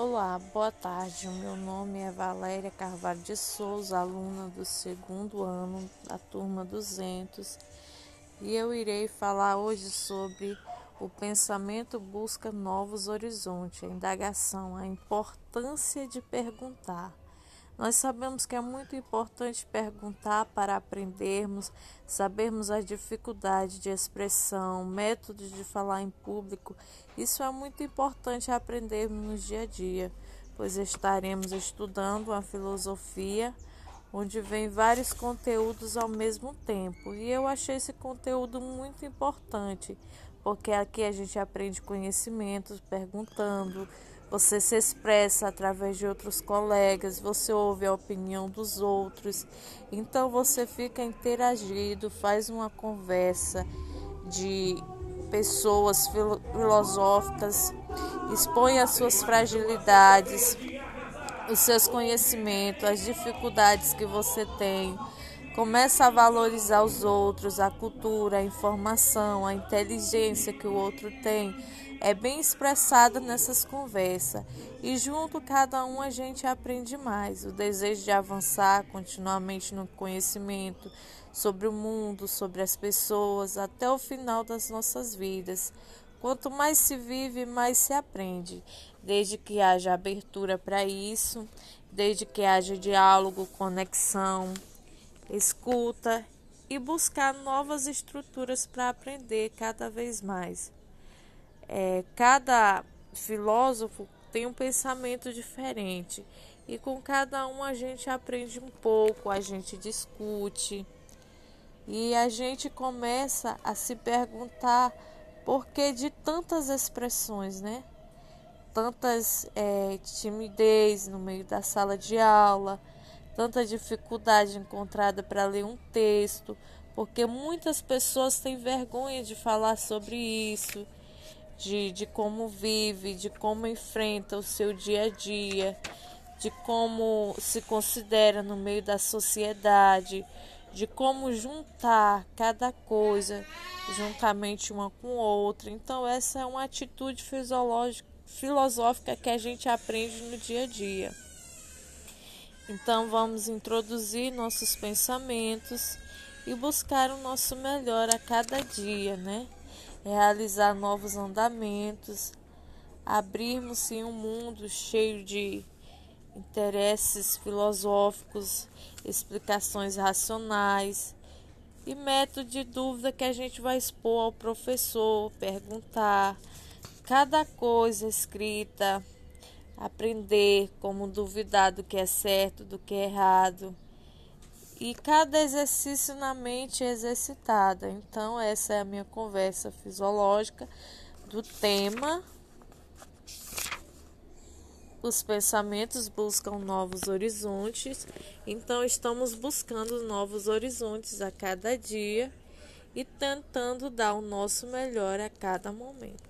Olá, boa tarde. O meu nome é Valéria Carvalho de Souza, aluna do segundo ano da turma 200, e eu irei falar hoje sobre o pensamento busca novos horizontes, a indagação, a importância de perguntar. Nós sabemos que é muito importante perguntar para aprendermos, sabermos as dificuldades de expressão, métodos de falar em público. Isso é muito importante aprendermos no dia a dia, pois estaremos estudando a filosofia, onde vem vários conteúdos ao mesmo tempo. E eu achei esse conteúdo muito importante, porque aqui a gente aprende conhecimentos perguntando você se expressa através de outros colegas, você ouve a opinião dos outros, então você fica interagido, faz uma conversa de pessoas filosóficas, expõe as suas fragilidades, os seus conhecimentos, as dificuldades que você tem. Começa a valorizar os outros, a cultura, a informação, a inteligência que o outro tem é bem expressada nessas conversas e junto cada um a gente aprende mais. O desejo de avançar continuamente no conhecimento sobre o mundo, sobre as pessoas, até o final das nossas vidas. Quanto mais se vive, mais se aprende, desde que haja abertura para isso, desde que haja diálogo, conexão, escuta e buscar novas estruturas para aprender cada vez mais. É, cada filósofo tem um pensamento diferente e com cada um a gente aprende um pouco, a gente discute e a gente começa a se perguntar por que de tantas expressões, né? Tantas é, timidez no meio da sala de aula, tanta dificuldade encontrada para ler um texto, porque muitas pessoas têm vergonha de falar sobre isso de, de como vive, de como enfrenta o seu dia a dia, de como se considera no meio da sociedade, de como juntar cada coisa juntamente uma com outra. Então, essa é uma atitude filosófica que a gente aprende no dia a dia. Então, vamos introduzir nossos pensamentos e buscar o nosso melhor a cada dia, né? realizar novos andamentos, abrirmos em um mundo cheio de interesses filosóficos, explicações racionais e método de dúvida que a gente vai expor ao professor, perguntar cada coisa escrita, aprender como duvidar do que é certo, do que é errado e cada exercício na mente é exercitada. Então, essa é a minha conversa fisiológica do tema. Os pensamentos buscam novos horizontes, então estamos buscando novos horizontes a cada dia e tentando dar o nosso melhor a cada momento.